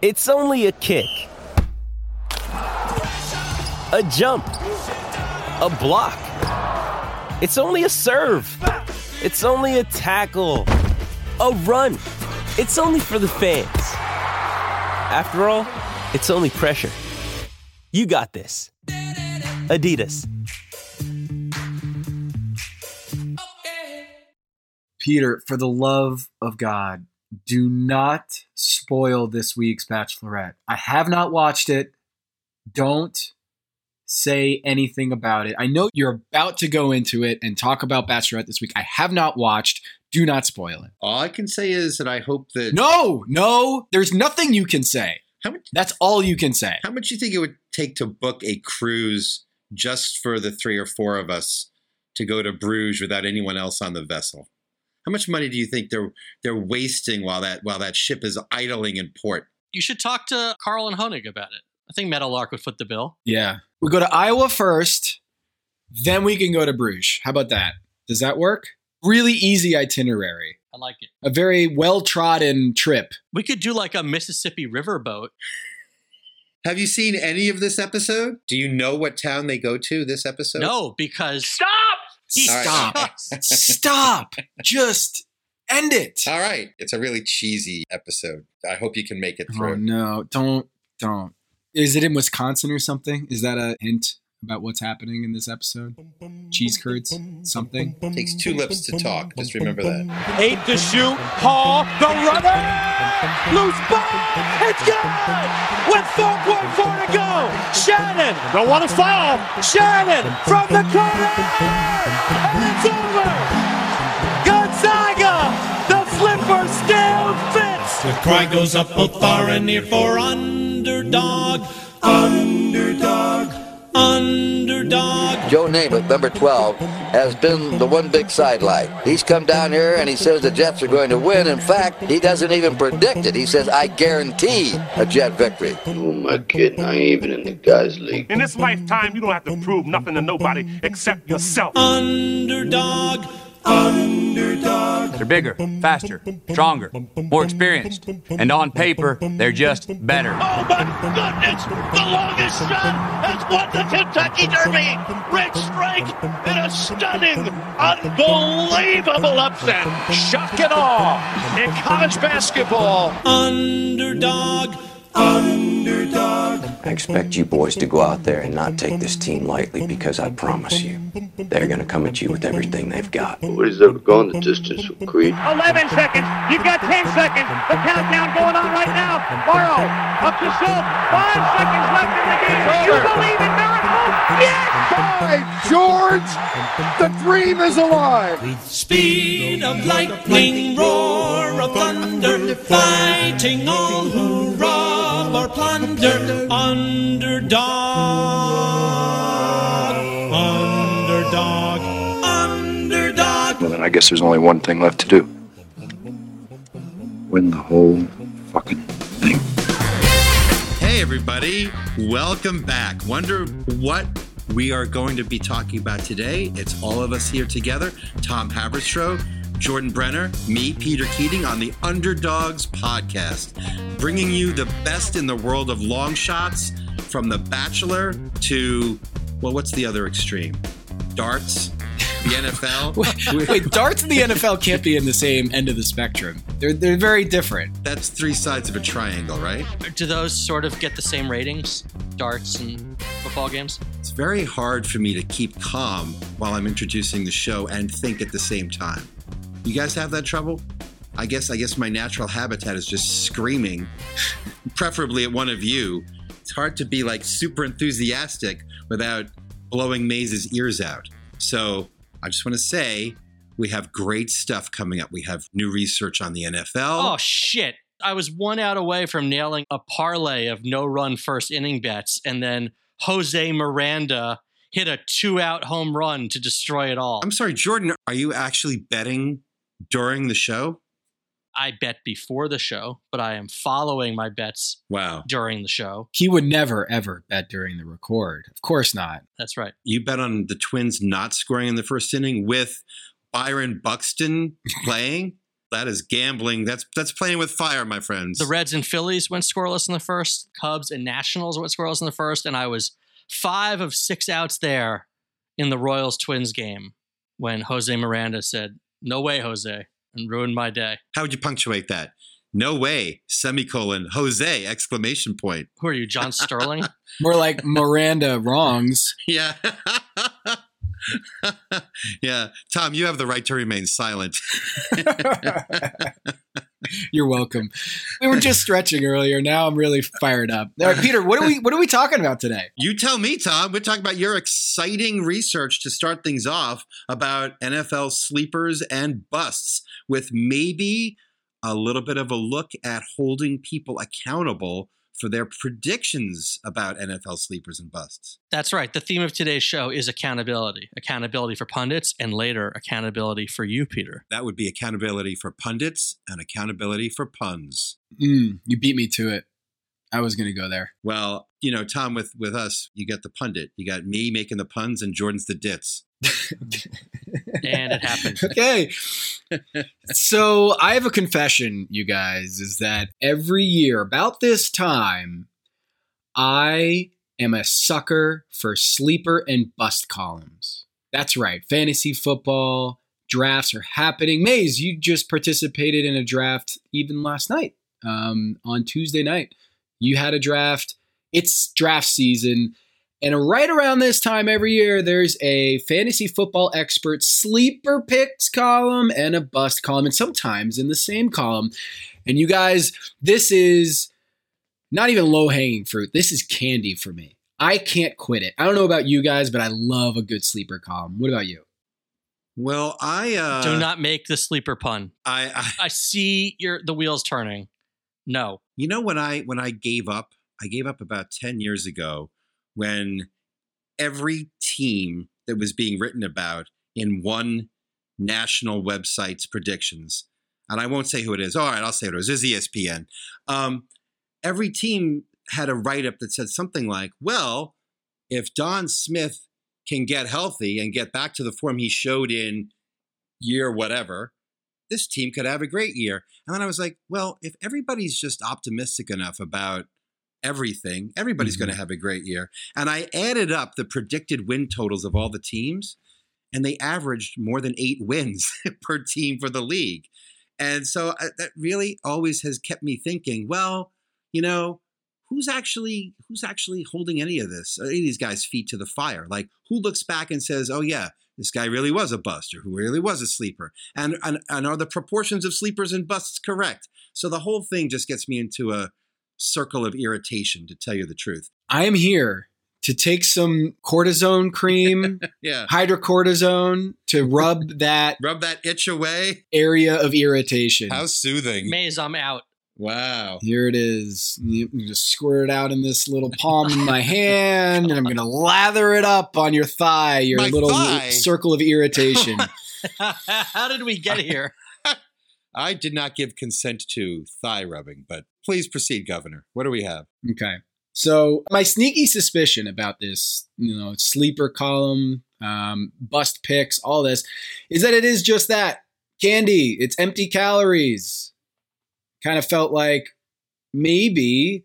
It's only a kick, a jump, a block. It's only a serve. It's only a tackle, a run. It's only for the fans. After all, it's only pressure. You got this. Adidas. Peter, for the love of God, do not spoil this week's Bachelorette. I have not watched it. Don't say anything about it. I know you're about to go into it and talk about Bachelorette this week. I have not watched. Do not spoil it. All I can say is that I hope that No, no, there's nothing you can say. How much? That's all you can say. How much do you think it would take to book a cruise just for the three or four of us to go to Bruges without anyone else on the vessel? How much money do you think they're they're wasting while that while that ship is idling in port? You should talk to Carl and Honig about it. I think Metalark would foot the bill. Yeah. We go to Iowa first, then we can go to Bruges. How about that? Does that work? Really easy itinerary. I like it. A very well trodden trip. We could do like a Mississippi River boat. Have you seen any of this episode? Do you know what town they go to this episode? No, because Stop! Stop. Right. Stop. Just end it. All right. It's a really cheesy episode. I hope you can make it Oh through. no, don't don't. Is it in Wisconsin or something? Is that a hint about what's happening in this episode? Cheese curds? Something? takes two lips to talk. Just remember that. Eight to shoot. Hall, the runner! Loose ball! It's good! With 4.4 to go! Shannon! Don't want to foul! Shannon from the corner! And it's over! Gonzaga! The flipper still fits! The cry goes up both far and near for underdog, underdog, underdog. Joe Namath, number 12, has been the one big sidelight. He's come down here and he says the Jets are going to win. In fact, he doesn't even predict it. He says, I guarantee a Jet victory. Oh, Who am I kidding? I ain't even in the guys' league. In this lifetime, you don't have to prove nothing to nobody except yourself. Underdog, underdog. They're bigger, faster, stronger, more experienced. And on paper, they're just better. Oh my goodness! The longest shot has won the Kentucky Derby! Rick Strike in a stunning, unbelievable upset! Shock and awe in college basketball! Underdog, underdog. I expect you boys to go out there and not take this team lightly because I promise you, they're going to come at you with everything they've got. Nobody's ever gone the distance with Creed. 11 seconds. You've got 10 seconds. The countdown going on right now. Morrow up to Schultz. Five seconds left in the game. You believe in miracles? Yes! By George, the dream is alive. Speed of lightning, roar of thunder, fighting all who rob or plunder. Underdog, underdog, underdog. Well, then I guess there's only one thing left to do. Win the whole fucking thing. Hey, everybody. Welcome back. Wonder what we are going to be talking about today? It's all of us here together Tom Haberstroh, Jordan Brenner, me, Peter Keating, on the Underdogs podcast, bringing you the best in the world of long shots from The Bachelor to, well, what's the other extreme? Darts, the NFL. Wait, wait, darts and the NFL can't be in the same end of the spectrum. They're they're very different. That's three sides of a triangle, right? do those sort of get the same ratings? Darts and football games? It's very hard for me to keep calm while I'm introducing the show and think at the same time. You guys have that trouble? I guess I guess my natural habitat is just screaming, preferably at one of you. It's hard to be like super enthusiastic without blowing Maze's ears out. So I just want to say we have great stuff coming up. We have new research on the NFL. Oh, shit. I was one out away from nailing a parlay of no run first inning bets, and then Jose Miranda hit a two out home run to destroy it all. I'm sorry, Jordan, are you actually betting during the show? I bet before the show, but I am following my bets Wow. during the show. He would never ever bet during the record. Of course not. That's right. You bet on the Twins not scoring in the first inning with Byron Buxton playing? That is gambling. That's that's playing with fire, my friends. The Reds and Phillies went scoreless in the first. Cubs and Nationals went scoreless in the first, and I was five of six outs there in the Royals Twins game when Jose Miranda said, "No way, Jose," and ruined my day. How would you punctuate that? No way, semicolon, Jose, exclamation point. Who are you, John Sterling? More like Miranda wrongs. Yeah. yeah. Tom, you have the right to remain silent. You're welcome. We were just stretching earlier. Now I'm really fired up. All right, Peter, what are we what are we talking about today? You tell me, Tom. We're talking about your exciting research to start things off about NFL sleepers and busts with maybe a little bit of a look at holding people accountable for their predictions about NFL sleepers and busts. That's right. The theme of today's show is accountability. Accountability for pundits and later accountability for you, Peter. That would be accountability for pundits and accountability for puns. Mm, you beat me to it. I was going to go there. Well, you know, Tom, with with us, you got the pundit. You got me making the puns and Jordan's the dits. and it happened. Okay. so I have a confession, you guys, is that every year about this time, I am a sucker for sleeper and bust columns. That's right. Fantasy football drafts are happening. Mays, you just participated in a draft even last night um, on Tuesday night. You had a draft. It's draft season. And right around this time every year, there's a fantasy football expert sleeper picks column and a bust column, and sometimes in the same column. And you guys, this is not even low hanging fruit. This is candy for me. I can't quit it. I don't know about you guys, but I love a good sleeper column. What about you? Well, I uh, do not make the sleeper pun. I, I I see your the wheels turning. No. You know when I when I gave up, I gave up about 10 years ago when every team that was being written about in one national website's predictions, and I won't say who it is. All right, I'll say who was. It's ESPN. Um, every team had a write up that said something like, well, if Don Smith can get healthy and get back to the form he showed in year whatever, this team could have a great year. And then I was like, well, if everybody's just optimistic enough about everything, everybody's mm-hmm. going to have a great year. And I added up the predicted win totals of all the teams, and they averaged more than eight wins per team for the league. And so uh, that really always has kept me thinking, well, you know, who's actually who's actually holding any of this, any of these guys' feet to the fire? Like, who looks back and says, "Oh yeah, this guy really was a bust," or who really was a sleeper? And and, and are the proportions of sleepers and busts correct? So the whole thing just gets me into a circle of irritation, to tell you the truth. I am here to take some cortisone cream, yeah, hydrocortisone to rub that rub that itch away area of irritation. How soothing! Maze, I'm out. Wow. Here it is. You just squirt it out in this little palm in my hand, and I'm going to lather it up on your thigh, your my little thigh. circle of irritation. How did we get here? I did not give consent to thigh rubbing, but please proceed, Governor. What do we have? Okay. So my sneaky suspicion about this, you know, sleeper column, um, bust picks, all this, is that it is just that candy. It's empty calories. Kind of felt like maybe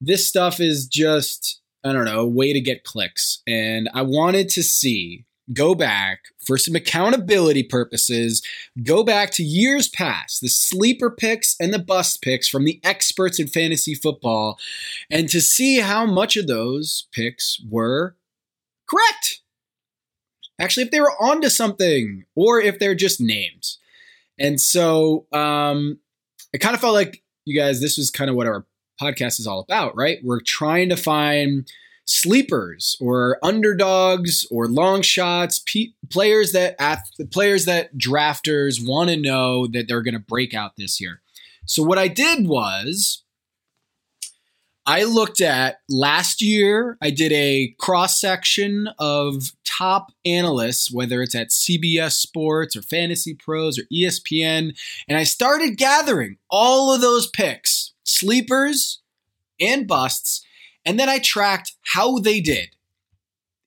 this stuff is just I don't know a way to get clicks, and I wanted to see go back for some accountability purposes, go back to years past, the sleeper picks and the bust picks from the experts in fantasy football, and to see how much of those picks were correct. Actually, if they were onto something, or if they're just names. And so um, it kind of felt like you guys, this was kind of what our podcast is all about, right? We're trying to find sleepers or underdogs or long shots, players that at players that drafters want to know that they're going to break out this year. So what I did was I looked at last year, I did a cross section of top analysts, whether it's at CBS Sports or Fantasy Pros or ESPN, and I started gathering all of those picks, sleepers and busts, and then I tracked how they did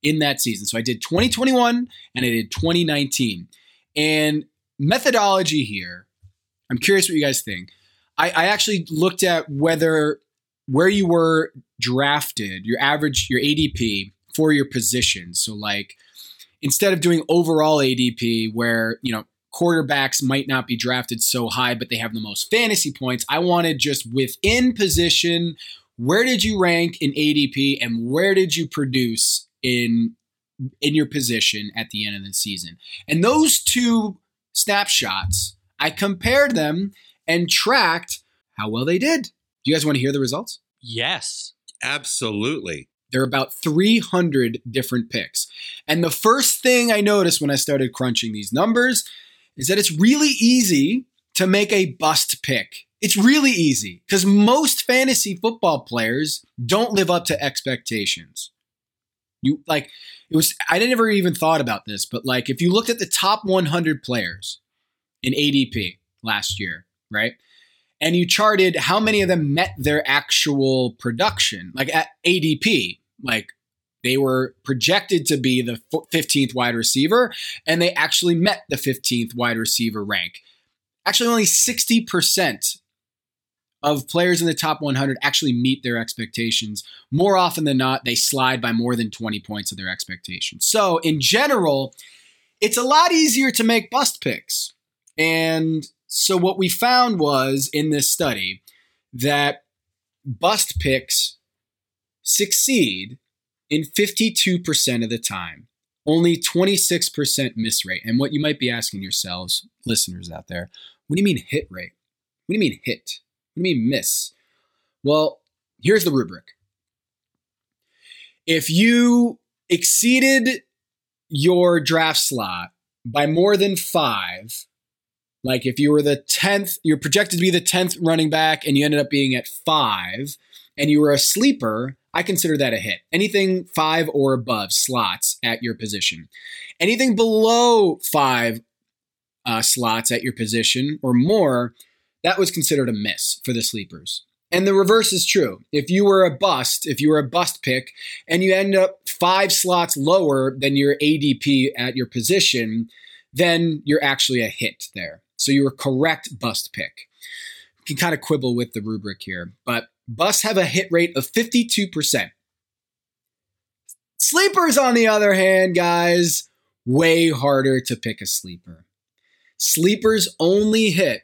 in that season. So I did 2021 and I did 2019. And methodology here I'm curious what you guys think. I, I actually looked at whether where you were drafted, your average, your ADP for your position. So like instead of doing overall ADP where, you know, quarterbacks might not be drafted so high, but they have the most fantasy points. I wanted just within position, where did you rank in ADP and where did you produce in in your position at the end of the season? And those two snapshots, I compared them and tracked how well they did. Do you guys want to hear the results? Yes. Absolutely. There are about 300 different picks. And the first thing I noticed when I started crunching these numbers is that it's really easy to make a bust pick. It's really easy because most fantasy football players don't live up to expectations. You like it was I never even thought about this, but like if you looked at the top 100 players in ADP last year, right? And you charted how many of them met their actual production, like at ADP, like they were projected to be the 15th wide receiver, and they actually met the 15th wide receiver rank. Actually, only 60% of players in the top 100 actually meet their expectations. More often than not, they slide by more than 20 points of their expectations. So, in general, it's a lot easier to make bust picks. And so, what we found was in this study that bust picks succeed in 52% of the time. Only 26% miss rate. And what you might be asking yourselves, listeners out there, what do you mean hit rate? What do you mean hit? Do you mean miss? Well, here's the rubric. If you exceeded your draft slot by more than five, like if you were the 10th, you're projected to be the 10th running back and you ended up being at five, and you were a sleeper, I consider that a hit. Anything five or above slots at your position. Anything below five uh, slots at your position or more, that was considered a miss for the sleepers. And the reverse is true. If you were a bust, if you were a bust pick, and you end up five slots lower than your ADP at your position, then you're actually a hit there. So you were correct bust pick. You can kind of quibble with the rubric here, but busts have a hit rate of 52%. Sleepers, on the other hand, guys, way harder to pick a sleeper. Sleepers only hit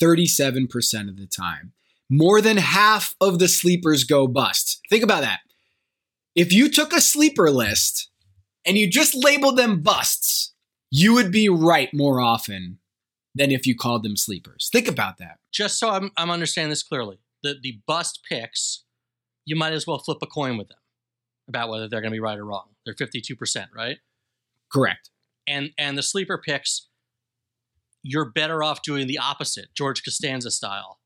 37% of the time. More than half of the sleepers go bust. Think about that. If you took a sleeper list and you just labeled them busts, you would be right more often than if you called them sleepers. Think about that. Just so I'm, I'm understanding this clearly, the, the bust picks, you might as well flip a coin with them about whether they're going to be right or wrong. They're 52%, right? Correct. And and the sleeper picks, you're better off doing the opposite, George Costanza style,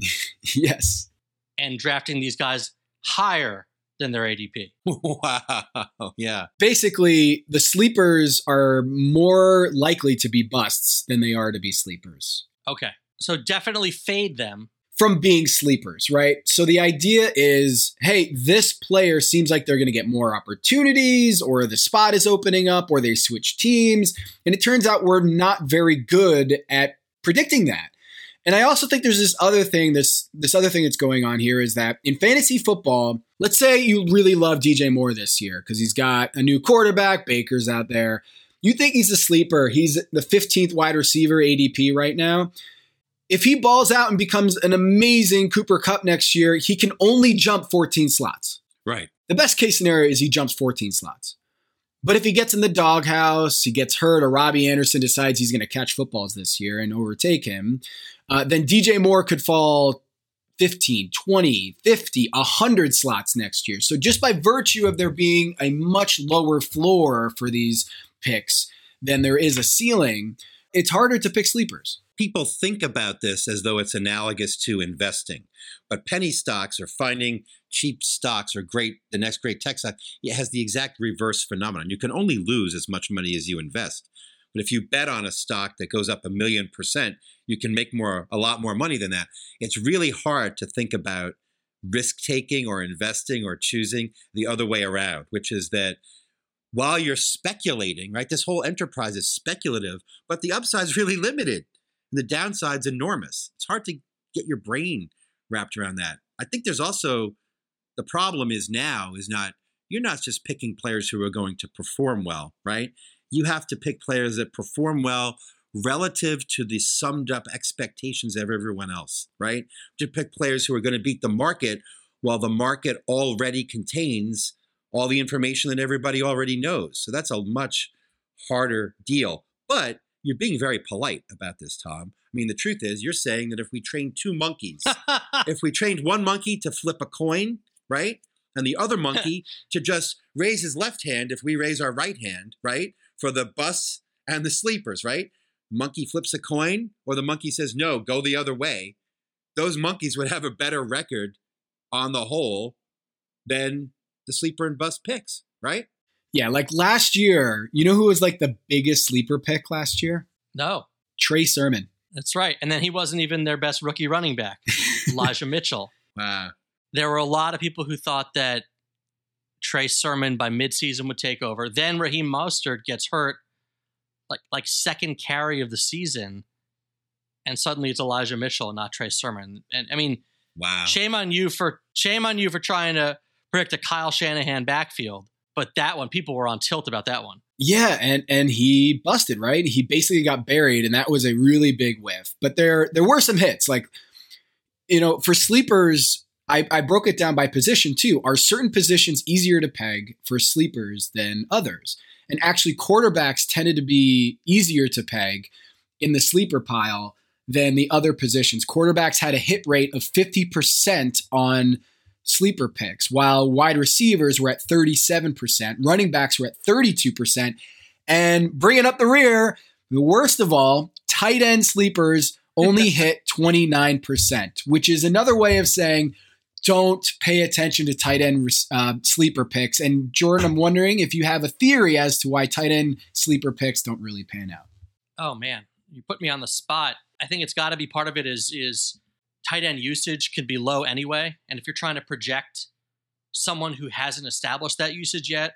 yes. and drafting these guys higher than their ADP. Wow. Yeah. Basically, the sleepers are more likely to be busts than they are to be sleepers. Okay. So definitely fade them. From being sleepers, right? So the idea is hey, this player seems like they're going to get more opportunities, or the spot is opening up, or they switch teams. And it turns out we're not very good at predicting that. And I also think there's this other thing, this this other thing that's going on here is that in fantasy football, let's say you really love DJ Moore this year because he's got a new quarterback, Baker's out there. You think he's a sleeper. He's the 15th wide receiver ADP right now if he balls out and becomes an amazing Cooper Cup next year, he can only jump 14 slots. Right. The best case scenario is he jumps 14 slots. But if he gets in the doghouse, he gets hurt, or Robbie Anderson decides he's going to catch footballs this year and overtake him, uh, then DJ Moore could fall 15, 20, 50, 100 slots next year. So just by virtue of there being a much lower floor for these picks than there is a ceiling, it's harder to pick sleepers people think about this as though it's analogous to investing. But penny stocks or finding cheap stocks or great the next great tech stock, it has the exact reverse phenomenon. You can only lose as much money as you invest. But if you bet on a stock that goes up a million percent, you can make more a lot more money than that. It's really hard to think about risk taking or investing or choosing the other way around, which is that while you're speculating, right? This whole enterprise is speculative, but the upside is really limited And the downside's enormous. It's hard to get your brain wrapped around that. I think there's also the problem is now is not you're not just picking players who are going to perform well, right? You have to pick players that perform well relative to the summed up expectations of everyone else, right? To pick players who are going to beat the market while the market already contains all the information that everybody already knows. So that's a much harder deal. But you're being very polite about this, Tom. I mean, the truth is, you're saying that if we trained two monkeys, if we trained one monkey to flip a coin, right? And the other monkey to just raise his left hand if we raise our right hand, right? For the bus and the sleepers, right? Monkey flips a coin, or the monkey says, no, go the other way. Those monkeys would have a better record on the whole than the sleeper and bus picks, right? Yeah, like last year, you know who was like the biggest sleeper pick last year? No, Trey Sermon. that's right. And then he wasn't even their best rookie running back, Elijah Mitchell. Wow. There were a lot of people who thought that Trey Sermon by midseason would take over. Then Raheem Mostert gets hurt, like like second carry of the season, and suddenly it's Elijah Mitchell, not Trey Sermon. And I mean, Wow. shame on you for shame on you for trying to predict a Kyle Shanahan backfield. But that one, people were on tilt about that one. Yeah, and and he busted, right? He basically got buried, and that was a really big whiff. But there there were some hits. Like, you know, for sleepers, I, I broke it down by position too. Are certain positions easier to peg for sleepers than others? And actually, quarterbacks tended to be easier to peg in the sleeper pile than the other positions. Quarterbacks had a hit rate of 50% on sleeper picks, while wide receivers were at 37%, running backs were at 32%, and bringing up the rear, the worst of all, tight end sleepers only hit 29%, which is another way of saying don't pay attention to tight end uh, sleeper picks. And Jordan, I'm wondering if you have a theory as to why tight end sleeper picks don't really pan out. Oh man, you put me on the spot. I think it's got to be part of it is is tight end usage can be low anyway, and if you're trying to project someone who hasn't established that usage yet,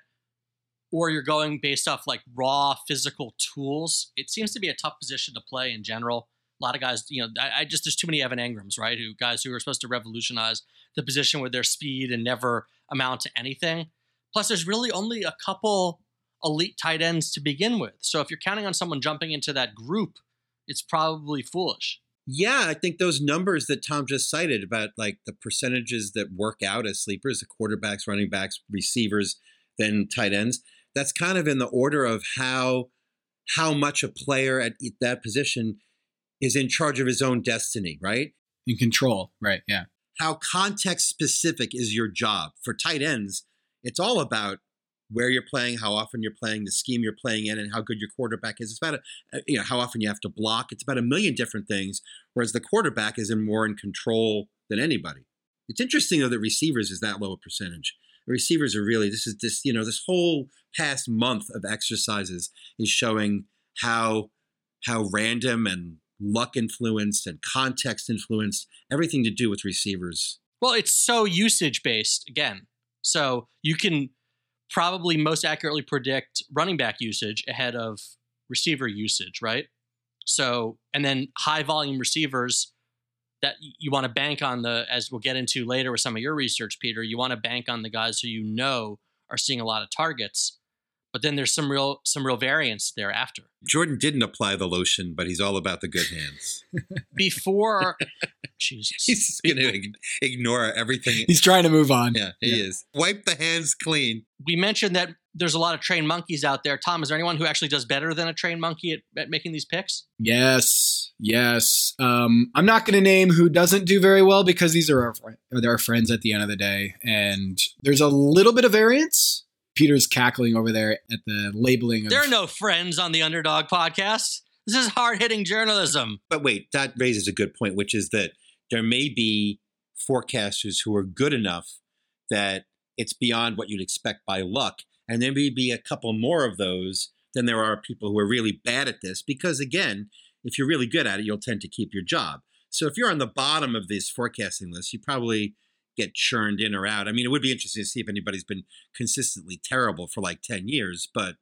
or you're going based off like raw physical tools, it seems to be a tough position to play in general. A lot of guys, you know, I, I just there's too many Evan Engrams, right? Who guys who are supposed to revolutionize the position with their speed and never amount to anything. Plus, there's really only a couple elite tight ends to begin with. So if you're counting on someone jumping into that group, it's probably foolish. Yeah, I think those numbers that Tom just cited about like the percentages that work out as sleepers, the quarterbacks, running backs, receivers, then tight ends, that's kind of in the order of how how much a player at that position is in charge of his own destiny, right? In control, right? Yeah. How context specific is your job? For tight ends, it's all about where you're playing, how often you're playing, the scheme you're playing in, and how good your quarterback is. It's about a, uh, you know how often you have to block. It's about a million different things. Whereas the quarterback is in more in control than anybody. It's interesting though that receivers is that low a percentage. Receivers are really this is this you know this whole past month of exercises is showing how how random and luck influenced and context influenced everything to do with receivers. Well, it's so usage based again. So you can probably most accurately predict running back usage ahead of receiver usage, right? So, and then high volume receivers that you want to bank on the, as we'll get into later with some of your research, Peter, you want to bank on the guys who you know are seeing a lot of targets. But then there's some real some real variance thereafter. Jordan didn't apply the lotion, but he's all about the good hands. Before, Jesus, he's going to ignore everything. He's trying to move on. Yeah, he yeah. is. Wipe the hands clean. We mentioned that there's a lot of trained monkeys out there. Tom, is there anyone who actually does better than a trained monkey at, at making these picks? Yes, yes. Um, I'm not going to name who doesn't do very well because these are our, they're our friends at the end of the day, and there's a little bit of variance. Peter's cackling over there at the labeling. Of, there are no friends on the Underdog podcast. This is hard hitting journalism. But wait, that raises a good point, which is that there may be forecasters who are good enough that it's beyond what you'd expect by luck. And there may be a couple more of those than there are people who are really bad at this. Because again, if you're really good at it, you'll tend to keep your job. So if you're on the bottom of this forecasting list, you probably get churned in or out. I mean, it would be interesting to see if anybody's been consistently terrible for like 10 years, but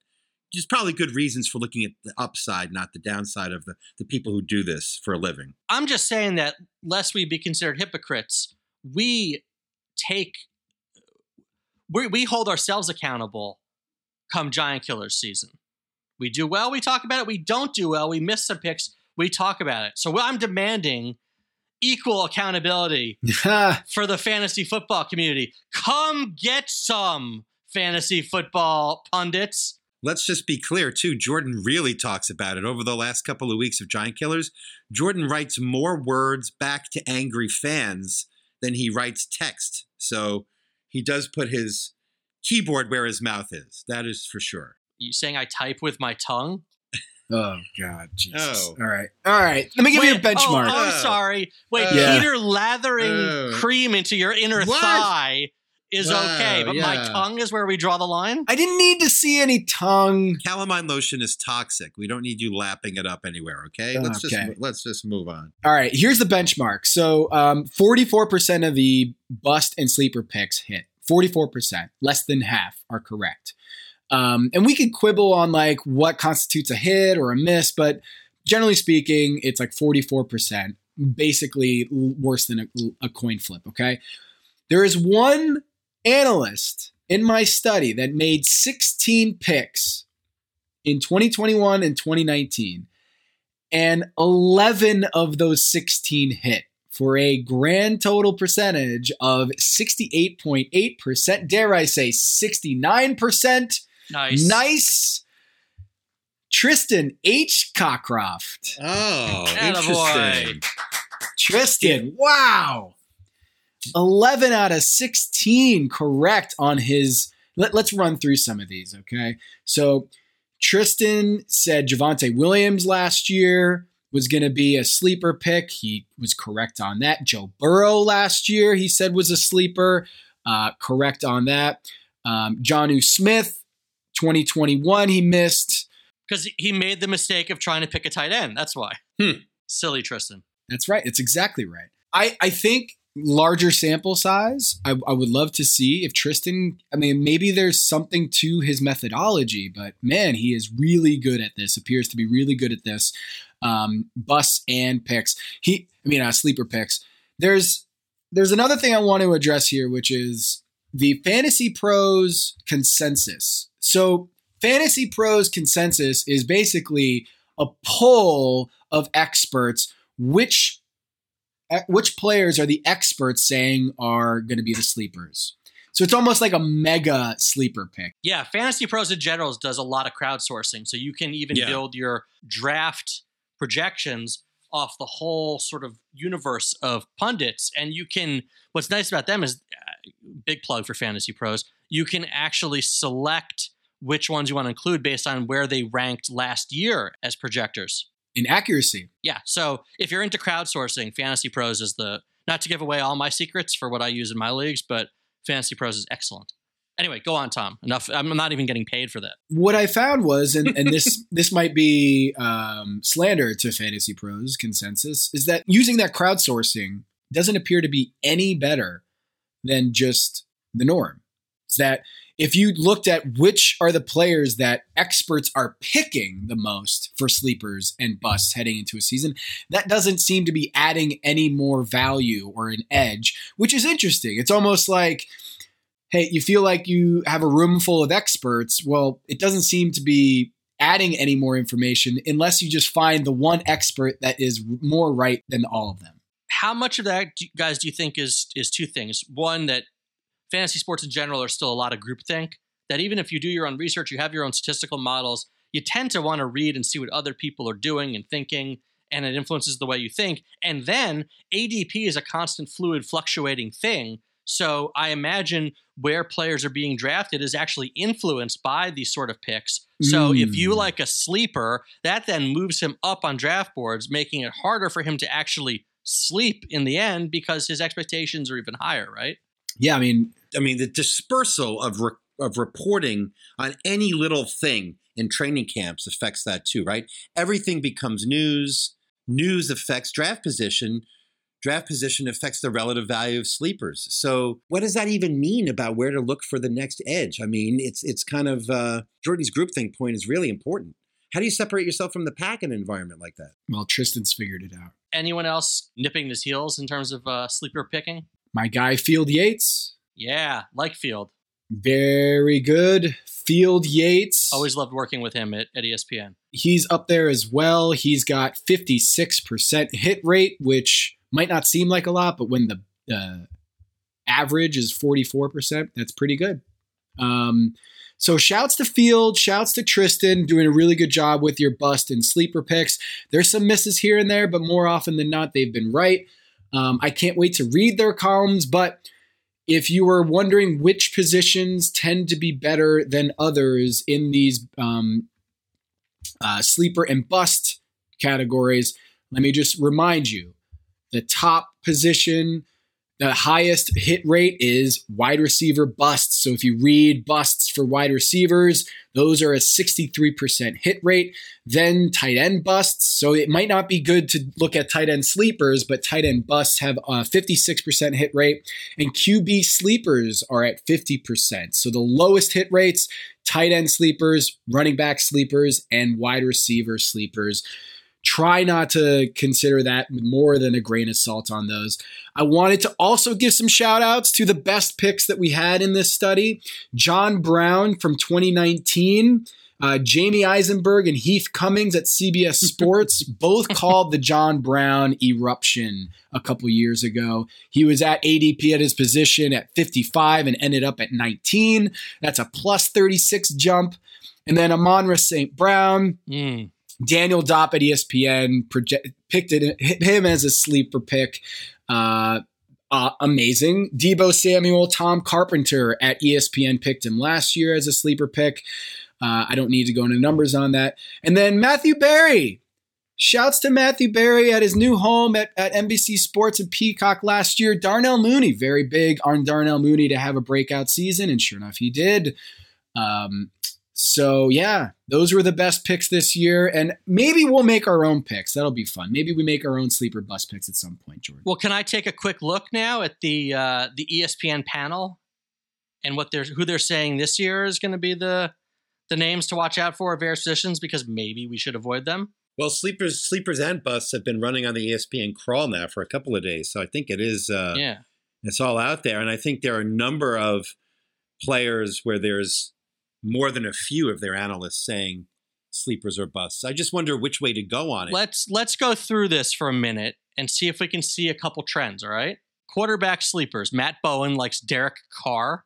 there's probably good reasons for looking at the upside, not the downside of the, the people who do this for a living. I'm just saying that lest we be considered hypocrites, we take we, we hold ourselves accountable come Giant Killers season. We do well, we talk about it. We don't do well, we miss some picks, we talk about it. So what I'm demanding equal accountability for the fantasy football community. Come get some fantasy football pundits. Let's just be clear, too. Jordan really talks about it over the last couple of weeks of Giant Killers. Jordan writes more words back to angry fans than he writes text. So he does put his keyboard where his mouth is. That is for sure. You saying I type with my tongue? Oh God, Jesus! Oh. All right, all right. Let me give you a benchmark. Oh, I'm Oh. sorry. Wait, Yeah. Peter lathering Oh. cream into your inner What? thigh is Wow, okay, but my tongue is where we draw the line. I didn't need to see any tongue. Calamine lotion is toxic. We don't need you lapping it up anywhere. Okay, let's Okay. just let's just move on. All right, here's the benchmark. So, um, 44% of the bust and sleeper picks hit. 44%, less than half are correct. Um, and we could quibble on like what constitutes a hit or a miss, but generally speaking, it's like 44%, basically worse than a, a coin flip. Okay. There is one analyst in my study that made 16 picks in 2021 and 2019 and 11 of those 16 hit for a grand total percentage of 68.8%. Dare I say 69%? Nice. Nice. Tristan H. Cockcroft. Oh, Attaboy. interesting. Tristan, wow. 11 out of 16 correct on his. Let, us run through some of these, okay? So Tristan said Javante Williams last year was going to be a sleeper pick. He was correct on that. Joe Burrow last year, he said was a sleeper. Uh, correct on that. Um, Johnu Smith, 2021, he missed. Because he made the mistake of trying to pick a tight end. That's why. Hmm. Silly Tristan. That's right. It's exactly right. I, I think larger sample size, I, I would love to see if Tristan, I mean, maybe there's something to his methodology, but man, he is really good at this, appears to be really good at this. Um, busts and picks. He, I mean, uh, sleeper picks. There's, there's another thing I want to address here, which is the Fantasy Pros consensus. So, Fantasy Pros consensus is basically a poll of experts which e, which players are the experts saying are going to be the sleepers. So it's almost like a mega sleeper pick. Yeah, Fantasy Pros in general does a lot of crowdsourcing. So you can even Yeah. build your draft projections off the whole sort of universe of pundits. And you can, what's nice about them is, uh, big plug for Fantasy Pros, you can actually select which ones you want to include based on where they ranked last year as projectors. In accuracy, Yeah. So if you're into crowdsourcing, Fantasy Pros is the not to give away all my secrets for what I use in my leagues, but Fantasy Pros is excellent. Anyway, go on, Tom. Enough. I'm not even getting paid for that. what I found was, and, and this this might be um, slander to Fantasy Pros consensus, is that using that crowdsourcing doesn't appear to be any better than just the norm. That if you looked at which are the players that experts are picking the most for sleepers and busts heading into a season, that doesn't seem to be adding any more value or an edge, which is interesting. It's almost like hey, you feel like you have a room full of experts. Well, it doesn't seem to be adding any more information unless you just find the one expert that is more right than all of them. How much of that, guys, do you think is is two things? One, that fantasy sports in general are still a lot of groupthink. That even if you do your own research, you have your own statistical models, you tend to want to read and see what other people are doing and thinking, and it influences the way you think. And then ADP is a constant, fluid, fluctuating thing. So I imagine where players are being drafted is actually influenced by these sort of picks. So if you Mm. like a sleeper, that then moves him up on draft boards, making it harder for him to actually sleep in the end because his expectations are even higher, right? Yeah, I mean, I mean, the dispersal of re- of reporting on any little thing in training camps affects that too, right? Everything becomes news. News affects draft position. draft position affects the relative value of sleepers. So, what does that even mean about where to look for the next edge? I mean, it's it's kind of uh, Jordy's groupthink point is really important. How do you separate yourself from the pack in an environment like that? Well, Tristan's figured it out. Anyone else nipping his heels in terms of uh, sleeper picking? My guy, Field Yates. Yeah, like Field. Very good. Field Yates. Always loved working with him at, at ESPN. He's up there as well. He's got 56% hit rate, which might not seem like a lot, but when the uh, average is 44%, that's pretty good. Um, so shouts to Field, shouts to Tristan, doing a really good job with your bust and sleeper picks. There's some misses here and there, but more often than not, they've been right. Um, I can't wait to read their columns, but if you were wondering which positions tend to be better than others in these um, uh, sleeper and bust categories, let me just remind you the top position, the highest hit rate is wide receiver busts. So if you read busts for wide receivers, those are a 63% hit rate. Then tight end busts. So it might not be good to look at tight end sleepers, but tight end busts have a 56% hit rate. And QB sleepers are at 50%. So the lowest hit rates, tight end sleepers, running back sleepers, and wide receiver sleepers try not to consider that more than a grain of salt on those. I wanted to also give some shout outs to the best picks that we had in this study. John Brown from 2019. Uh, Jamie Eisenberg and Heath Cummings at CBS Sports both called the John Brown eruption a couple years ago. He was at ADP at his position at 55 and ended up at 19. That's a plus 36 jump. And then Amonra St. Brown, Mm. Daniel Dopp at ESPN project, picked it, him as a sleeper pick. Uh, uh, amazing. Debo Samuel, Tom Carpenter at ESPN picked him last year as a sleeper pick. Uh, I don't need to go into numbers on that. And then Matthew Barry. Shouts to Matthew Barry at his new home at, at NBC Sports and Peacock last year. Darnell Mooney, very big on Darnell Mooney to have a breakout season, and sure enough, he did. Um, so yeah, those were the best picks this year, and maybe we'll make our own picks. That'll be fun. Maybe we make our own sleeper bus picks at some point, Jordan. Well, can I take a quick look now at the uh, the ESPN panel and what they're who they're saying this year is going to be the the names to watch out for at various positions because maybe we should avoid them. Well, sleepers, sleepers, and busts have been running on the ESPN crawl now for a couple of days, so I think it is. Uh, yeah, it's all out there, and I think there are a number of players where there's more than a few of their analysts saying sleepers or busts. I just wonder which way to go on it. let's let's go through this for a minute and see if we can see a couple trends. All right, quarterback sleepers. Matt Bowen likes Derek Carr.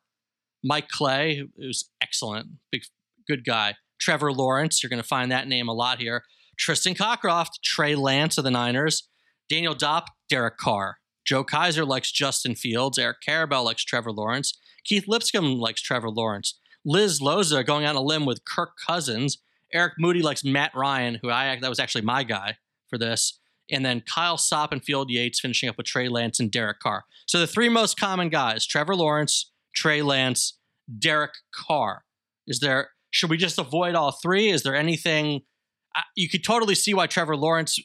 Mike Clay, who- who's excellent, big good guy. Trevor Lawrence, you're going to find that name a lot here. Tristan Cockcroft, Trey Lance of the Niners, Daniel Dopp, Derek Carr. Joe Kaiser likes Justin Fields. Eric Carabell likes Trevor Lawrence. Keith Lipscomb likes Trevor Lawrence. Liz Loza going on a limb with Kirk Cousins. Eric Moody likes Matt Ryan, who I that was actually my guy for this. And then Kyle Sopp and Field Yates finishing up with Trey Lance and Derek Carr. So the three most common guys: Trevor Lawrence, Trey Lance, Derek Carr. Is there? Should we just avoid all three? Is there anything? You could totally see why Trevor Lawrence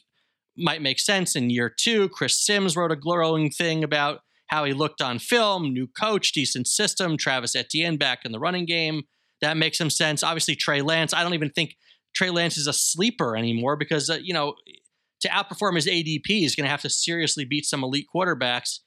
might make sense in year two. Chris Sims wrote a glowing thing about how he looked on film, new coach, decent system, Travis Etienne back in the running game. That makes some sense. Obviously, Trey Lance, I don't even think Trey Lance is a sleeper anymore because, uh, you know, to outperform his ADP, he's going to have to seriously beat some elite quarterbacks.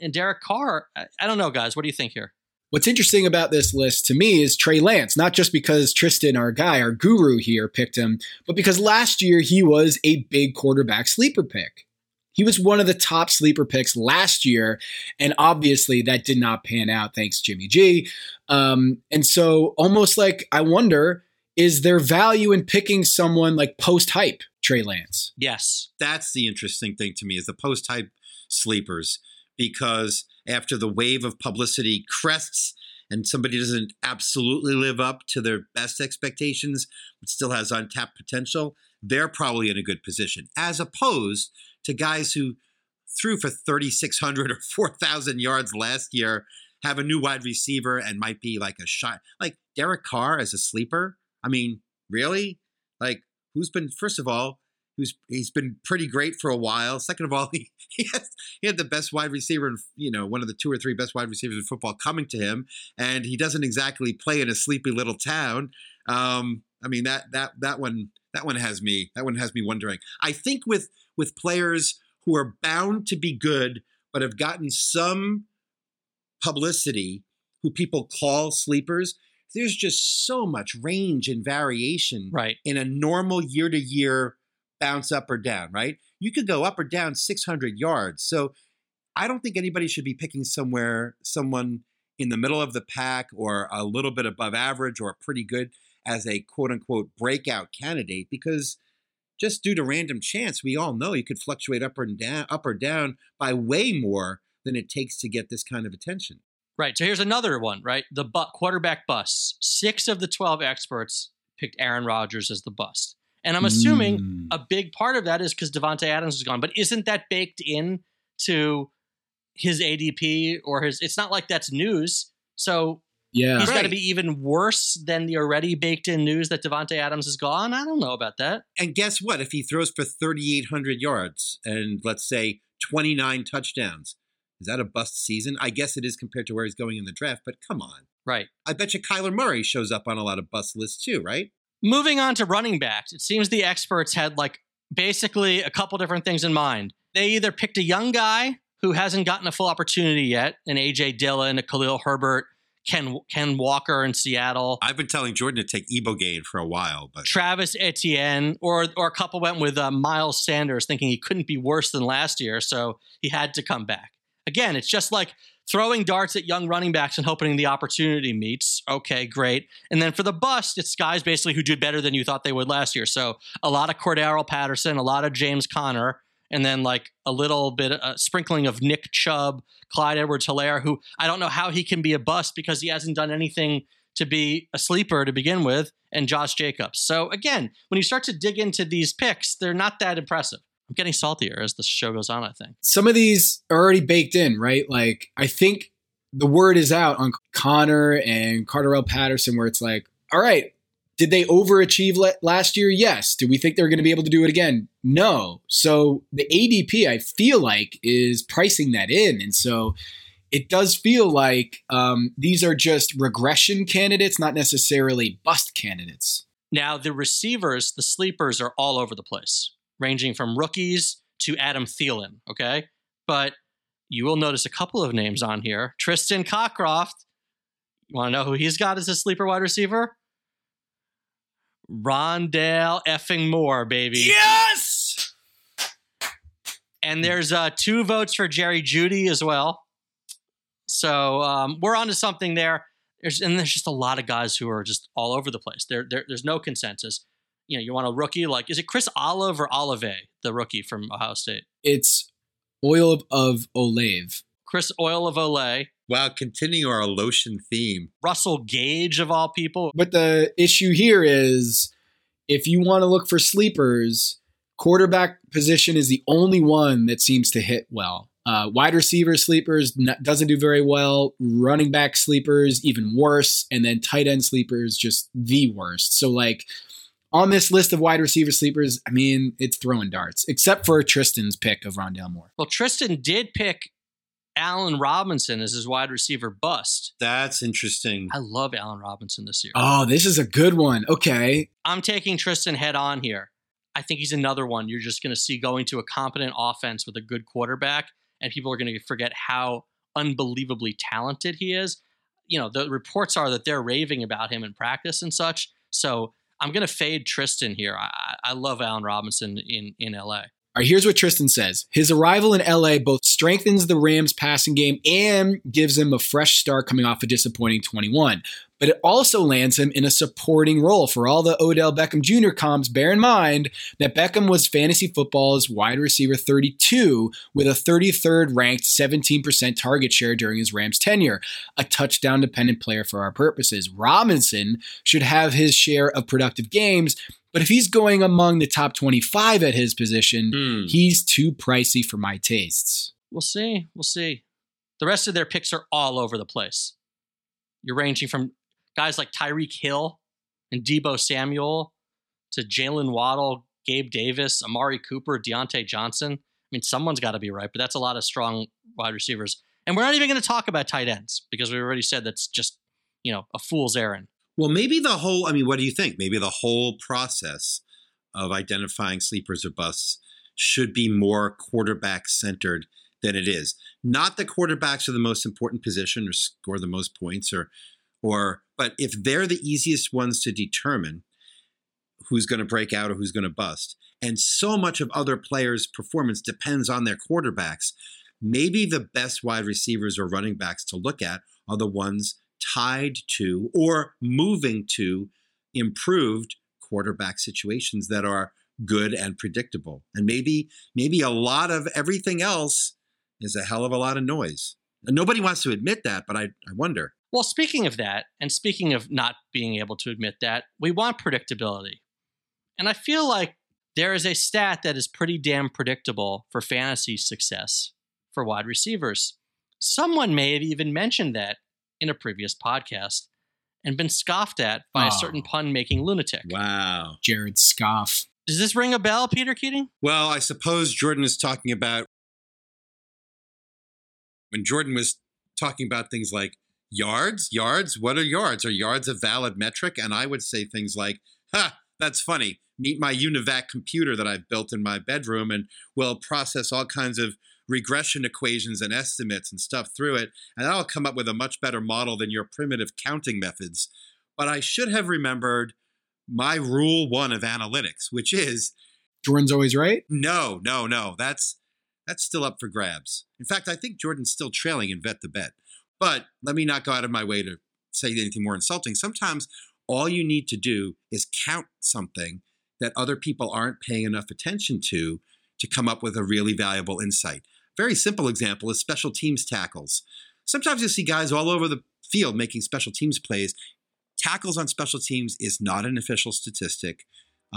And, Derek Carr, I don't know, guys. What do you think here? What's interesting about this list to me is Trey Lance, not just because Tristan, our guy, our guru here, picked him, but because last year he was a big quarterback sleeper pick. He was one of the top sleeper picks last year, and obviously that did not pan out thanks Jimmy G. Um, and so, almost like I wonder, is there value in picking someone like post hype Trey Lance? Yes. That's the interesting thing to me is the post hype sleepers because after the wave of publicity crests and somebody doesn't absolutely live up to their best expectations but still has untapped potential, they're probably in a good position as opposed to guys who threw for 3600 or 4000 yards last year have a new wide receiver and might be like a shot like Derek Carr as a sleeper. I mean, really? Like who's been first of all, who's he's been pretty great for a while. Second of all, he he, has, he had the best wide receiver, and you know, one of the two or three best wide receivers in football coming to him, and he doesn't exactly play in a sleepy little town. Um, I mean that that that one that one has me that one has me wondering. I think with with players who are bound to be good but have gotten some publicity, who people call sleepers, there's just so much range and variation Right. in a normal year to year bounce up or down, right? You could go up or down 600 yards. So I don't think anybody should be picking somewhere, someone in the middle of the pack or a little bit above average or pretty good as a quote unquote breakout candidate because just due to random chance, we all know you could fluctuate up or down, up or down by way more than it takes to get this kind of attention. Right. So here's another one, right? The bu- quarterback busts. Six of the 12 experts picked Aaron Rodgers as the bust. And I'm assuming Mm. a big part of that is because Davante Adams is gone. But isn't that baked in to his ADP or his? It's not like that's news. So yeah. he's got to be even worse than the already baked in news that Davante Adams is gone. I don't know about that. And guess what? If he throws for 3,800 yards and let's say 29 touchdowns, is that a bust season? I guess it is compared to where he's going in the draft, but come on. Right. I bet you Kyler Murray shows up on a lot of bust lists too, right? Moving on to running backs, it seems the experts had like basically a couple different things in mind. They either picked a young guy who hasn't gotten a full opportunity yet, an AJ Dillon, a Khalil Herbert, Ken Ken Walker in Seattle, I've been telling Jordan to take Ibogaine for a while, but Travis Etienne, or or a couple went with uh, Miles Sanders, thinking he couldn't be worse than last year, so he had to come back. Again, it's just like throwing darts at young running backs and hoping the opportunity meets. Okay, great. And then for the bust, it's guys basically who did better than you thought they would last year. So a lot of Cordarrelle Patterson, a lot of James Conner, and then like a little bit, a sprinkling of Nick Chubb, Clyde Edwards Helaire, who I don't know how he can be a bust because he hasn't done anything to be a sleeper to begin with, and Josh Jacobs. So again, when you start to dig into these picks, they're not that impressive. I'm getting saltier as the show goes on, I think. some of these are already baked in, right? Like I think the word is out on Conner and Cordarrelle Patterson, where it's like, all right, did they overachieve last year? Yes. Do we think they're going to be able to do it again? No. So the ADP, I feel like, is pricing that in, and so it does feel like um, these are just regression candidates, not necessarily bust candidates. Now, the receivers, the sleepers, are all over the place, ranging from rookies to Adam Thielen, okay? But you will notice a couple of names on here. Tristan Cockcroft. You want to know who he's got as a sleeper wide receiver? Rondale effing Moore, baby. Yes. And there's uh, two votes for Jerry Jeudy as well. So um, we're onto something there. There's, and there's just a lot of guys who are just all over the place. There, there, there's no consensus. You know, you want a rookie like is it Chris Olive or Olive, the rookie from Ohio State? It's oil of, of Olave. Chris Oil of Olay, wow, continuing our lotion theme. Russell Gage of all people. But the issue here is if you want to look for sleepers, quarterback position is the only one that seems to hit well. Uh, wide receiver sleepers n- doesn't do very well. Running back sleepers even worse, and then tight end sleepers just the worst. So like on this list of wide receiver sleepers, I mean it's throwing darts, except for Tristan's pick of Rondale Moore. Well, Tristan did pick Allen Robinson as his wide receiver bust. That's interesting. I love Allen Robinson this year. Oh, this is a good one. Okay, I'm taking Tristan head on here. I think he's another one you're just going to see going to a competent offense with a good quarterback, and people are going to forget how unbelievably talented he is. You know, the reports are that they're raving about him in practice and such. So I'm going to fade Tristan here. I, I love Allen Robinson in, in LA. All right, here's what Tristan says. His arrival in LA both strengthens the Rams passing game and gives him a fresh start coming off a disappointing 21. But it also lands him in a supporting role. For all the Odell Beckham Jr. comps, bear in mind that Beckham was fantasy football's wide receiver 32 with a 33rd ranked 17% target share during his Rams tenure, a touchdown dependent player for our purposes. Robinson should have his share of productive games, but if he's going among the top 25 at his position, Hmm. he's too pricey for my tastes. We'll see. We'll see. The rest of their picks are all over the place. You're ranging from guys like Tyreek Hill and Deebo Samuel to Jaylen Waddle, Gabe Davis, Amari Cooper, Diontae Johnson. I mean, someone's got to be right, but that's a lot of strong wide receivers. And we're not even going to talk about tight ends because we already said that's just, you know, a fool's errand. Well, maybe the whole, I mean, what do you think? Maybe the whole process of identifying sleepers or busts should be more quarterback centered than it is. Not that quarterbacks are the most important position or score the most points or or but if they're the easiest ones to determine who's going to break out or who's going to bust and so much of other players performance depends on their quarterbacks maybe the best wide receivers or running backs to look at are the ones tied to or moving to improved quarterback situations that are good and predictable and maybe maybe a lot of everything else is a hell of a lot of noise and nobody wants to admit that but i, I wonder well, speaking of that, and speaking of not being able to admit that, we want predictability. And I feel like there is a stat that is pretty damn predictable for fantasy success for wide receivers. Someone may have even mentioned that in a previous podcast and been scoffed at by oh. a certain oh. pun making lunatic. Wow. Jared Scoff. Does this ring a bell, Peter Keating? Well, I suppose Jordan is talking about when Jordan was talking about things like yards, yards. What are yards? Are yards a valid metric? And I would say things like, "Ha, that's funny. Meet my UNIVAC computer that I've built in my bedroom, and will process all kinds of regression equations and estimates and stuff through it, and that'll come up with a much better model than your primitive counting methods." But I should have remembered my rule one of analytics, which is Jordan's always right. No, no, no. That's that's still up for grabs. In fact, I think Jordan's still trailing in vet the bet. But let me not go out of my way to say anything more insulting. Sometimes all you need to do is count something that other people aren't paying enough attention to to come up with a really valuable insight. Very simple example is special teams tackles. Sometimes you see guys all over the field making special teams plays. Tackles on special teams is not an official statistic.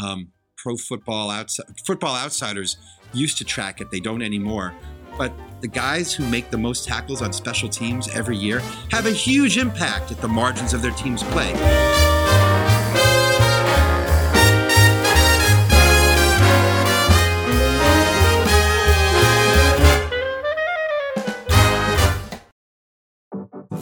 Um, pro football outside, football outsiders used to track it; they don't anymore. But the guys who make the most tackles on special teams every year have a huge impact at the margins of their team's play.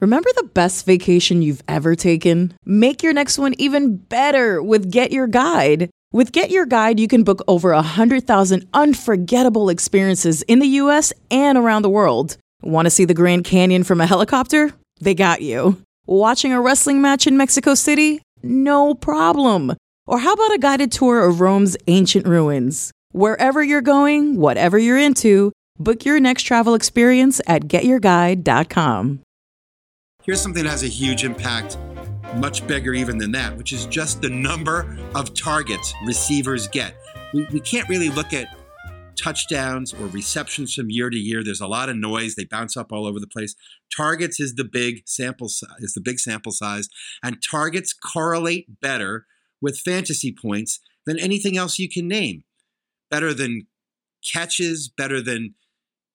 Remember the best vacation you've ever taken? Make your next one even better with Get Your Guide. With Get Your Guide, you can book over 100,000 unforgettable experiences in the US and around the world. Want to see the Grand Canyon from a helicopter? They got you. Watching a wrestling match in Mexico City? No problem. Or how about a guided tour of Rome's ancient ruins? Wherever you're going, whatever you're into, book your next travel experience at getyourguide.com. Here's something that has a huge impact much bigger even than that, which is just the number of targets receivers get. We, we can't really look at touchdowns or receptions from year to year. There's a lot of noise. They bounce up all over the place. Targets is the big sample size, is the big sample size, and targets correlate better with fantasy points than anything else you can name. Better than catches, better than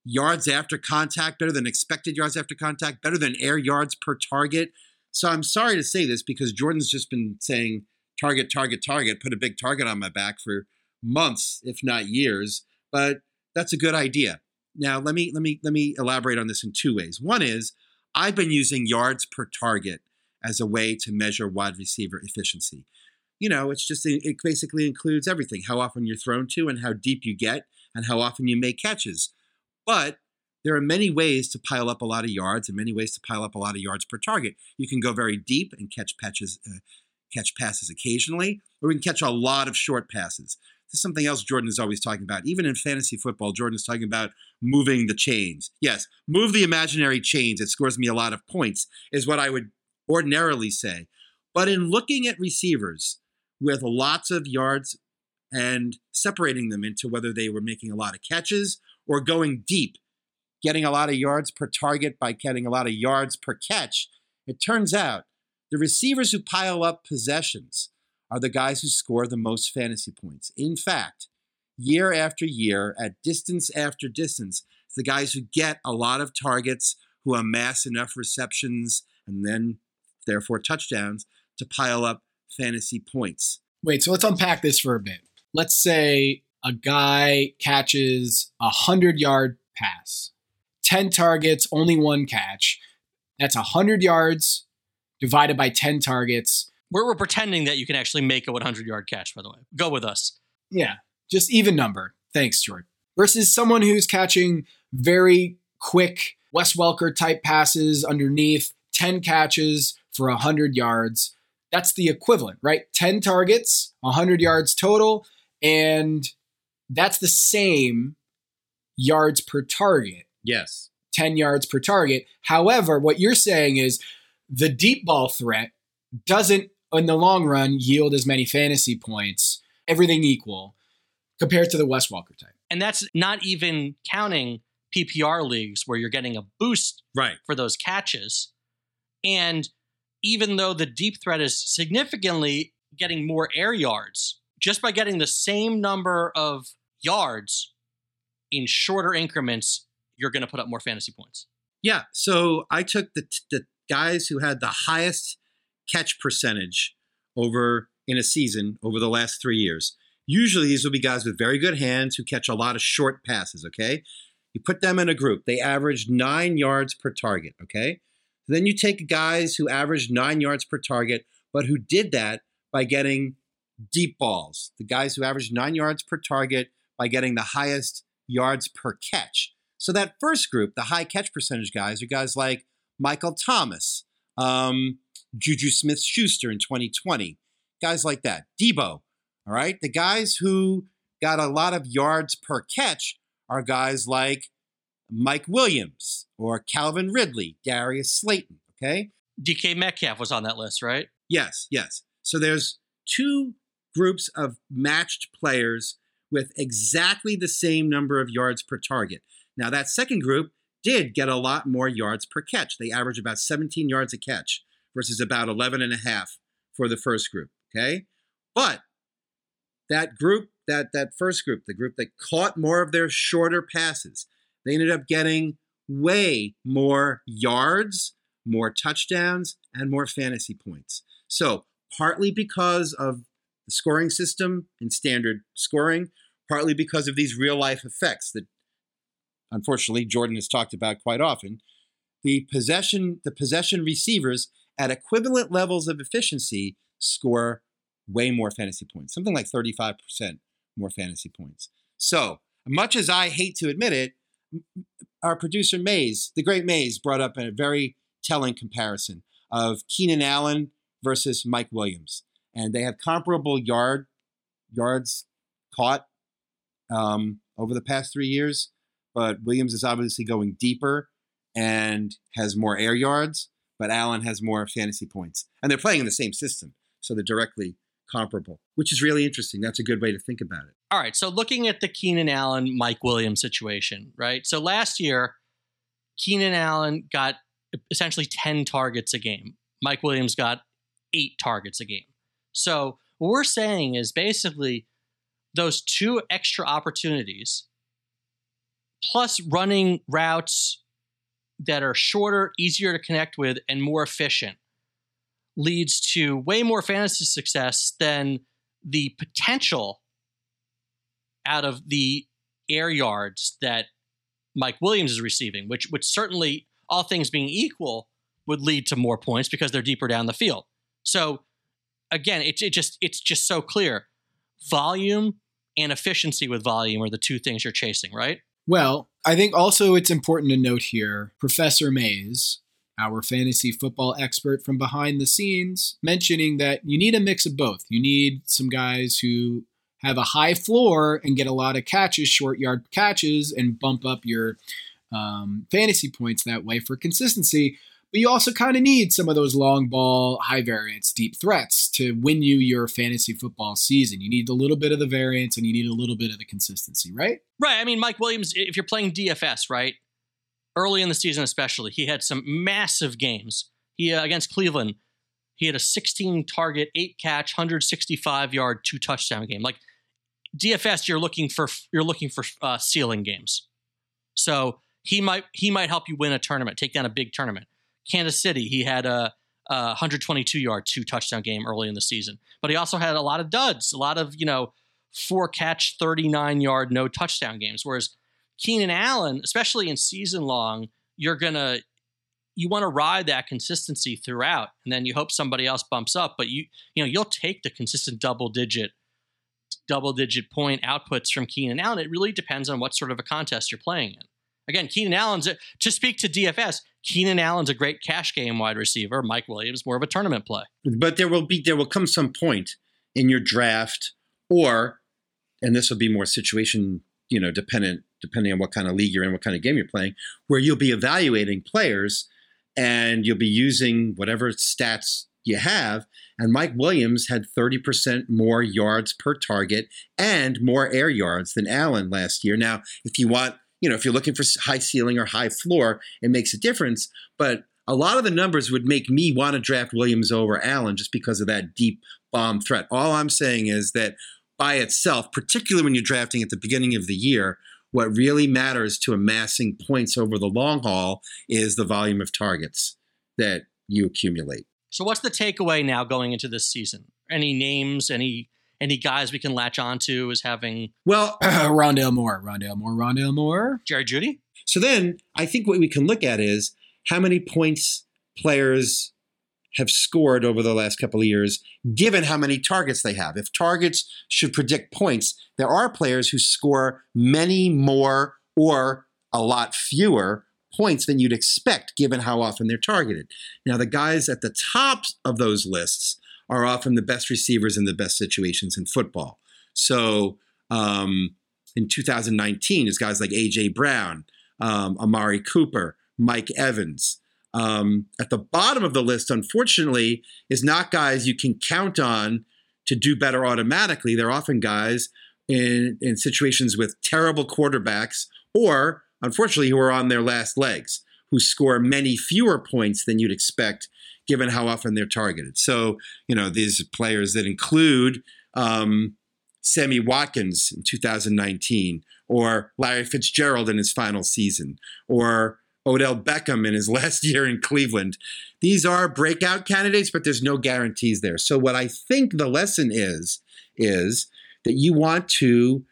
yards after contact, better than expected yards after contact, better than air yards per target. So I'm sorry to say this because Jordan's just been saying target, target, target, put a big target on my back for months, if not years. But that's a good idea. Now let me let me let me elaborate on this in two ways. One is I've been using yards per target as a way to measure wide receiver efficiency. You know, it's just it basically includes everything: how often you're thrown to, and how deep you get, and how often you make catches. But there are many ways to pile up a lot of yards and many ways to pile up a lot of yards per target. You can go very deep and catch patches, uh, catch passes occasionally, or we can catch a lot of short passes. This is something else Jordan is always talking about. Even in fantasy football, Jordan is talking about moving the chains. Yes, move the imaginary chains. It scores me a lot of points, is what I would ordinarily say. But in looking at receivers with lots of yards and separating them into whether they were making a lot of catches or going deep, getting a lot of yards per target by getting a lot of yards per catch. It turns out the receivers who pile up possessions are the guys who score the most fantasy points. In fact, year after year, at distance after distance, it's the guys who get a lot of targets, who amass enough receptions, and then, therefore, touchdowns to pile up fantasy points. Wait, so let's unpack this for a bit. Let's say a guy catches a 100 yard pass, 10 targets, only one catch. That's 100 yards divided by 10 targets. We're, we're pretending that you can actually make a 100 yard catch, by the way. Go with us. Yeah, just even number. Thanks, George. Versus someone who's catching very quick Wes Welker type passes underneath, 10 catches for 100 yards. That's the equivalent, right? 10 targets, 100 yards total, and that's the same yards per target. Yes. 10 yards per target. However, what you're saying is the deep ball threat doesn't, in the long run, yield as many fantasy points, everything equal, compared to the Wes Welker type. And that's not even counting PPR leagues where you're getting a boost right. for those catches. And even though the deep threat is significantly getting more air yards, just by getting the same number of yards in shorter increments, you're going to put up more fantasy points. Yeah. So I took the, the guys who had the highest catch percentage over in a season over the last three years. Usually these will be guys with very good hands who catch a lot of short passes, okay? You put them in a group. They averaged nine yards per target, okay? Then you take guys who averaged nine yards per target, but who did that by getting deep balls. The guys who averaged nine yards per target by getting the highest yards per catch. So that first group, the high catch percentage guys, are guys like Michael Thomas, um, Juju Smith Schuster in 2020, guys like that. Deebo. all right? The guys who got a lot of yards per catch are guys like Mike Williams or Calvin Ridley, Darius Slayton, okay? DK Metcalf was on that list, right? Yes, yes. So there's two groups of matched players with exactly the same number of yards per target. Now, that second group did get a lot more yards per catch. They averaged about 17 yards a catch versus about 11 and a half for the first group, okay? But that group, that that first group, the group that caught more of their shorter passes, they ended up getting way more yards, more touchdowns, and more fantasy points. So, partly because of the scoring system and standard scoring, partly because of these real life effects that unfortunately Jordan has talked about quite often. The possession, the possession receivers at equivalent levels of efficiency score way more fantasy points, something like 35% more fantasy points. So, much as I hate to admit it, our producer Mays, the great Mays, brought up a very telling comparison of Keenan Allen versus Mike Williams, and they have comparable yard yards caught um, over the past three years. But Williams is obviously going deeper and has more air yards, but Allen has more fantasy points, and they're playing in the same system, so they're directly comparable, which is really interesting. That's a good way to think about it. All right. So looking at the Keenan Allen, Mike Williams situation, right? So last year, Keenan Allen got essentially 10 targets a game. Mike Williams got eight targets a game. So what we're saying is basically those two extra opportunities plus running routes that are shorter, easier to connect with, and more efficient leads to way more fantasy success than the potential out of the air yards that Mike Williams is receiving, which which certainly, all things being equal, would lead to more points because they're deeper down the field. So again, it, it just it's just so clear. Volume and efficiency with volume are the two things you're chasing, right? Well, I think also it's important to note here Professor Mays, our fantasy football expert from behind the scenes, mentioning that you need a mix of both. You need some guys who have a high floor and get a lot of catches, short yard catches, and bump up your um, fantasy points that way for consistency. But you also kind of need some of those long ball, high variance, deep threats to win you your fantasy football season. You need a little bit of the variance and you need a little bit of the consistency, right? Right. I mean, Mike Williams, if you're playing DFS, right? Early in the season, especially, he had some massive games. He uh, against Cleveland, he had a 16 target, eight catch, 165 yard, two touchdown game. Like DFS, you're looking for you're looking for uh, ceiling games. So he might he might help you win a tournament, take down a big tournament. Kansas City, he had a, a 122 yard, two touchdown game early in the season, but he also had a lot of duds, a lot of you know four catch, 39 yard, no touchdown games. Whereas Keenan Allen, especially in season long, you're gonna you want to ride that consistency throughout, and then you hope somebody else bumps up. But you you know you'll take the consistent double digit double digit point outputs from Keenan Allen. It really depends on what sort of a contest you're playing in. Again, Keenan Allen's to speak to DFS. Keenan Allen's a great cash game wide receiver. Mike Williams more of a tournament play. But there will be there will come some point in your draft, or and this will be more situation you know dependent depending on what kind of league you're in, what kind of game you're playing, where you'll be evaluating players and you'll be using whatever stats you have. And Mike Williams had 30% more yards per target and more air yards than Allen last year. Now, if you want, you know, if you're looking for high ceiling or high floor, it makes a difference. But a lot of the numbers would make me want to draft Williams over Allen just because of that deep bomb threat. All I'm saying is that by itself, particularly when you're drafting at the beginning of the year, what really matters to amassing points over the long haul is the volume of targets that you accumulate. So what's the takeaway now going into this season? Any names, any any guys we can latch onto as having Well, Rondale Moore, Rondale Moore, Rondale Moore. Jerry Jeudy? So then I think what we can look at is how many points players have scored over the last couple of years, given how many targets they have. If targets should predict points, there are players who score many more or a lot fewer points than you'd expect given how often they're targeted. Now, the guys at the top of those lists are often the best receivers in the best situations in football. So um, in 2019, is guys like A.J. Brown, um, Amari Cooper, Mike Evans. Um, at the bottom of the list, unfortunately, is not guys you can count on to do better automatically. They're often guys in, in situations with terrible quarterbacks or unfortunately, who are on their last legs, who score many fewer points than you'd expect given how often they're targeted. So, you know, these players that include um, Sammy Watkins in 2019, or Larry Fitzgerald in his final season, or Odell Beckham in his last year in Cleveland. These are breakout candidates, but there's no guarantees there. So, what I think the lesson is, is that you want to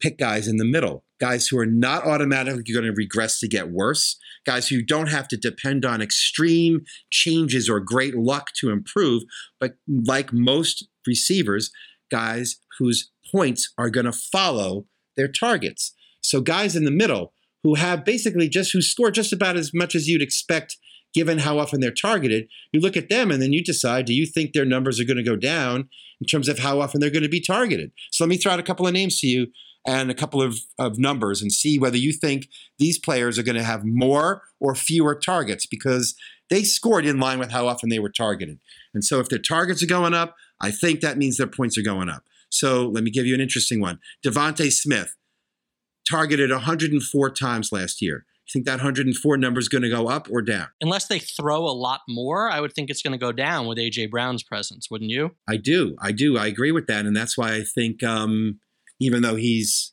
pick guys in the middle guys who are not automatically going to regress to get worse, guys who don't have to depend on extreme changes or great luck to improve, but like most receivers, guys whose points are going to follow their targets. So guys in the middle who have basically just who score just about as much as you'd expect given how often they're targeted, you look at them and then you decide do you think their numbers are going to go down in terms of how often they're going to be targeted? So let me throw out a couple of names to you and a couple of, of numbers and see whether you think these players are going to have more or fewer targets because they scored in line with how often they were targeted. And so if their targets are going up, I think that means their points are going up. So let me give you an interesting one. DeVonta Smith targeted 104 times last year. You think that 104 number is going to go up or down? Unless they throw a lot more, I would think it's going to go down with AJ Brown's presence, wouldn't you? I do. I do. I agree with that. And that's why I think um, even though he's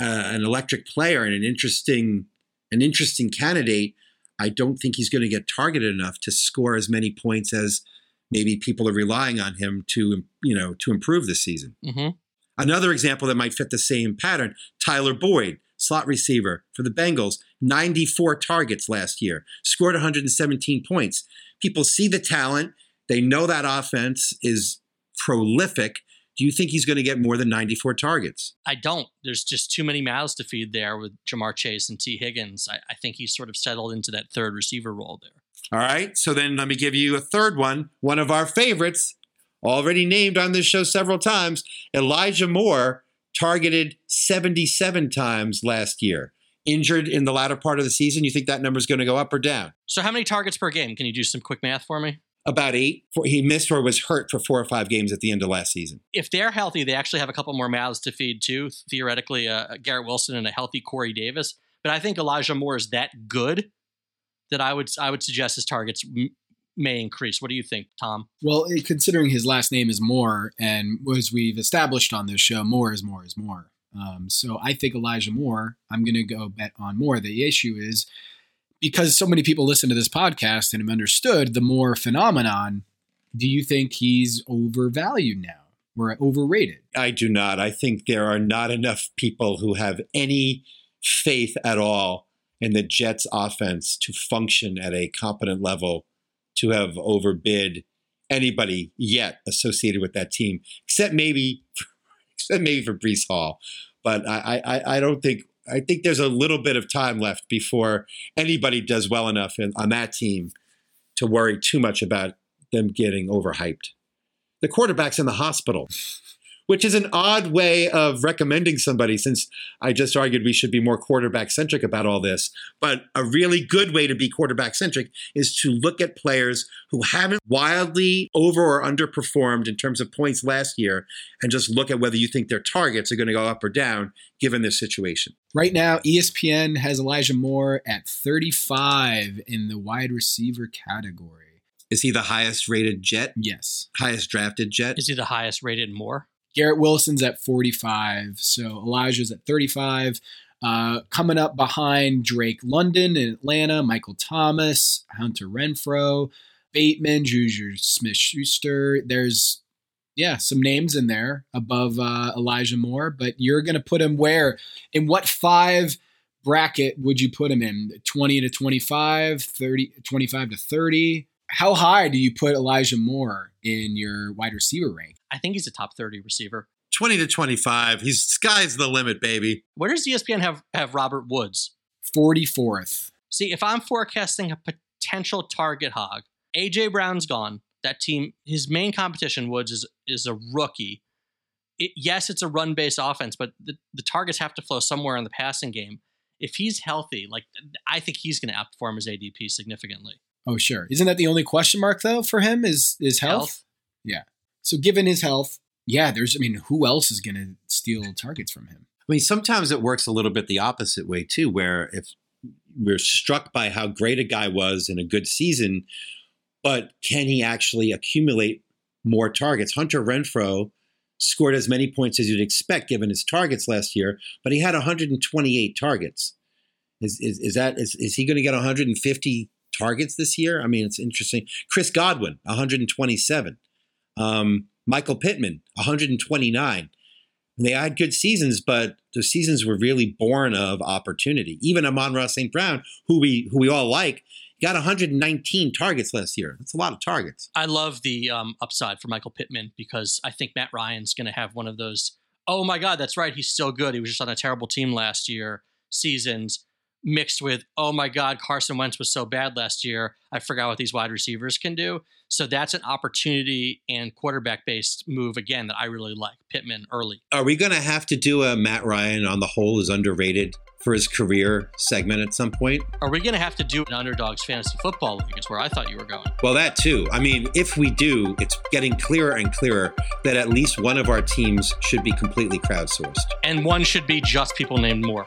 uh, an electric player and an interesting an interesting candidate, I don't think he's going to get targeted enough to score as many points as maybe people are relying on him to you know to improve this season. Mm-hmm. Another example that might fit the same pattern: Tyler Boyd, slot receiver for the Bengals, 94 targets last year, scored 117 points. People see the talent; they know that offense is prolific do you think he's going to get more than 94 targets? I don't. There's just too many mouths to feed there with Ja'Marr Chase and Tee Higgins. I, I think he's sort of settled into that third receiver role there. All right. So then let me give you a third one. One of our favorites, already named on this show several times, Elijah Moore targeted 77 times last year. injured in the latter part of the season, you think that number is going to go up or down? So, how many targets per game? Can you do some quick math for me? About eight. He missed or was hurt for four or five games at the end of last season. If they're healthy, they actually have a couple more mouths to feed too. Theoretically, uh, Garrett Wilson and a healthy Corey Davis. But I think Elijah Moore is that good that I would I would suggest his targets m- may increase. What do you think, Tom? Well, considering his last name is Moore, and as we've established on this show, more is more is more. Um, so I think Elijah Moore. I'm going to go bet on Moore. The issue is because so many people listen to this podcast and have understood the more phenomenon. Do you think he's overvalued now or overrated? I do not. I think there are not enough people who have any faith at all in the Jets offense to function at a competent level to have overbid anybody yet associated with that team, except maybe except maybe for Breece Hall. But I, I, I don't think I think there's a little bit of time left before anybody does well enough in, on that team to worry too much about them getting overhyped. The quarterback's in the hospital which is an odd way of recommending somebody since I just argued we should be more quarterback centric about all this. But a really good way to be quarterback centric is to look at players who haven't wildly over or underperformed in terms of points last year and just look at whether you think their targets are going to go up or down given this situation. Right now, ESPN has Elijah Moore at 35 in the wide receiver category. Is he the highest rated jet? Yes. Highest drafted jet? Is he the highest rated Moore? Garrett Wilson's at 45. So Elijah's at 35. Uh, coming up behind Drake London in Atlanta, Michael Thomas, Hunter Renfrow, Bateman, Juju Smith Schuster. There's, yeah, some names in there above uh, Elijah Moore, but you're going to put him where? In what five bracket would you put him in? 20 to 25, 30, 25 to 30? How high do you put Elijah Moore in your wide receiver rank? I think he's a top 30 receiver. 20 to 25. He's sky's the limit, baby. Where does ESPN have, have Robert Woods? 44th. See, if I'm forecasting a potential target hog, AJ Brown's gone. That team, his main competition, Woods, is is a rookie. It, yes, it's a run based offense, but the, the targets have to flow somewhere in the passing game. If he's healthy, like I think he's going to outperform his ADP significantly. Oh, sure. Isn't that the only question mark though for him? Is is health? health? Yeah. So given his health, yeah, there's. I mean, who else is going to steal targets from him? I mean, sometimes it works a little bit the opposite way too, where if we're struck by how great a guy was in a good season, but can he actually accumulate more targets? Hunter Renfrow scored as many points as you'd expect given his targets last year, but he had 128 targets. Is is, is that is, is he going to get 150 targets this year? I mean, it's interesting. Chris Godwin, 127. Um, Michael Pittman, 129. They had good seasons, but the seasons were really born of opportunity. Even Amon-Ra St. Brown, who we who we all like, got 119 targets last year. That's a lot of targets. I love the um, upside for Michael Pittman because I think Matt Ryan's going to have one of those. Oh my God, that's right. He's still good. He was just on a terrible team last year. Seasons mixed with, oh my God, Carson Wentz was so bad last year. I forgot what these wide receivers can do. So that's an opportunity and quarterback based move again that I really like. Pittman early. Are we going to have to do a Matt Ryan on the whole is underrated for his career segment at some point? Are we going to have to do an underdogs fantasy football league? Is where I thought you were going. Well, that too. I mean, if we do, it's getting clearer and clearer that at least one of our teams should be completely crowdsourced, and one should be just people named Moore.